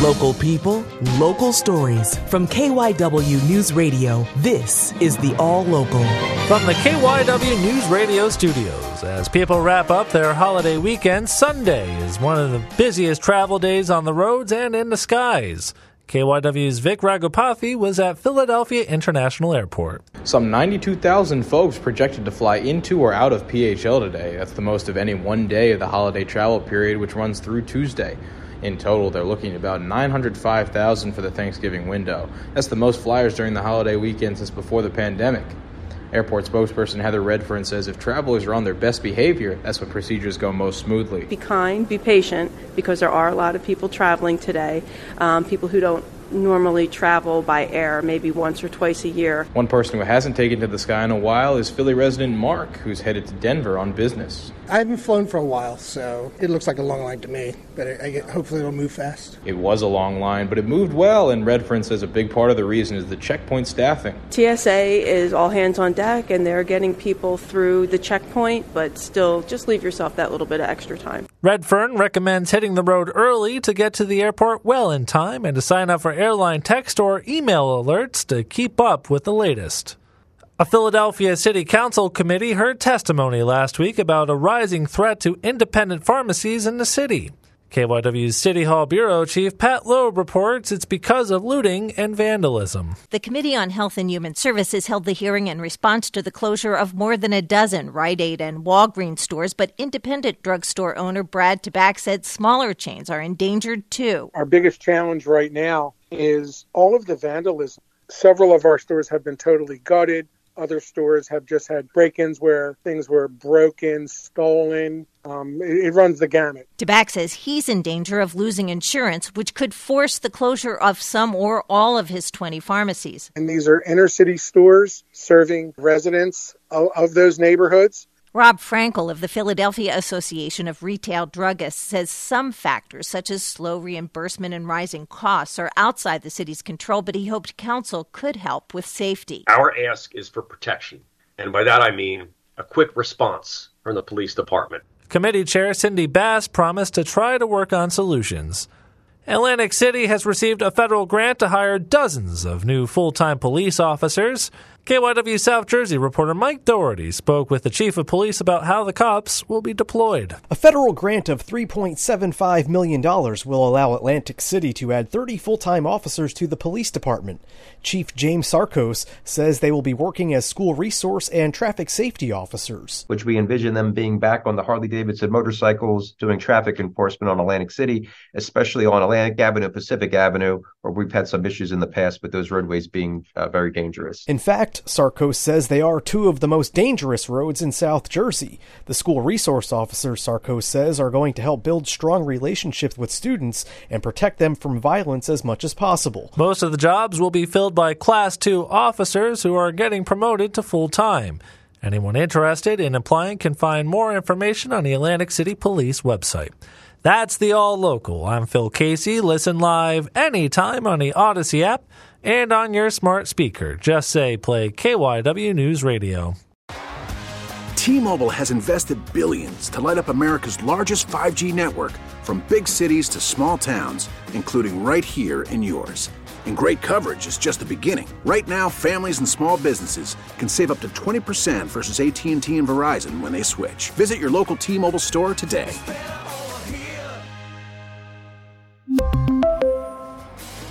Local people, local stories. From KYW News Radio, this is the All Local. From the KYW News Radio studios, as people wrap up their holiday weekend, Sunday is one of the busiest travel days on the roads and in the skies. KYW's Vic Ragopathy was at Philadelphia International Airport. Some 92,000 folks projected to fly into or out of PHL today. That's the most of any one day of the holiday travel period, which runs through Tuesday. In total, they're looking at about 905,000 for the Thanksgiving window. That's the most flyers during the holiday weekend since before the pandemic. Airport spokesperson Heather Redfern says if travelers are on their best behavior, that's when procedures go most smoothly. Be kind, be patient, because there are a lot of people traveling today, um, people who don't normally travel by air maybe once or twice a year. One person who hasn't taken to the sky in a while is Philly resident Mark, who's headed to Denver on business. I haven't flown for a while, so it looks like a long line to me, but I, I get, hopefully it'll move fast. It was a long line, but it moved well, and Redfern says a big part of the reason is the checkpoint staffing. TSA is all hands on deck, and they're getting people through the checkpoint, but still just leave yourself that little bit of extra time. Redfern recommends hitting the road early to get to the airport well in time and to sign up for airline text or email alerts to keep up with the latest. A Philadelphia City Council committee heard testimony last week about a rising threat to independent pharmacies in the city. KYW's City Hall Bureau Chief Pat Loeb reports it's because of looting and vandalism. The Committee on Health and Human Services held the hearing in response to the closure of more than a dozen Rite Aid and Walgreens stores, but independent drugstore owner Brad Tabak said smaller chains are endangered too. Our biggest challenge right now is all of the vandalism. Several of our stores have been totally gutted. Other stores have just had break ins where things were broken, stolen. Um, it, it, runs the gamut. Tabak says he's in danger of losing insurance, which could force the closure of some or all of his 20 pharmacies. And these are inner city stores serving residents of, of those neighborhoods. Rob Frankel of the Philadelphia Association of Retail Druggists says some factors, such as slow reimbursement and rising costs, are outside the city's control, but he hoped council could help with safety. Our ask is for protection, and by that I mean a quick response from the police department. Committee Chair Cindy Bass promised to try to work on solutions. Atlantic City has received a federal grant to hire dozens of new full time police officers. KYW South Jersey reporter Mike Doherty spoke with the chief of police about how the cops will be deployed. A federal grant of $3.75 million will allow Atlantic City to add 30 full time officers to the police department. Chief James Sarkos says they will be working as school resource and traffic safety officers. Which we envision them being back on the Harley Davidson motorcycles doing traffic enforcement on Atlantic City, especially on Atlantic Avenue, Pacific Avenue, where we've had some issues in the past with those roadways being uh, very dangerous. In fact, Sarkos says they are two of the most dangerous roads in South Jersey. The school resource officers, Sarkos says, are going to help build strong relationships with students and protect them from violence as much as possible. Most of the jobs will be filled by Class 2 officers who are getting promoted to full time. Anyone interested in applying can find more information on the Atlantic City Police website. That's the All Local. I'm Phil Casey. Listen live anytime on the Audacy app and on your smart speaker. Just say play KYW News Radio. T-Mobile has invested billions to light up America's largest 5G network from big cities to small towns, including right here in yours. And great coverage is just the beginning. Right now, families and small businesses can save up to 20% versus AT&T and Verizon when they switch. Visit your local T-Mobile store today.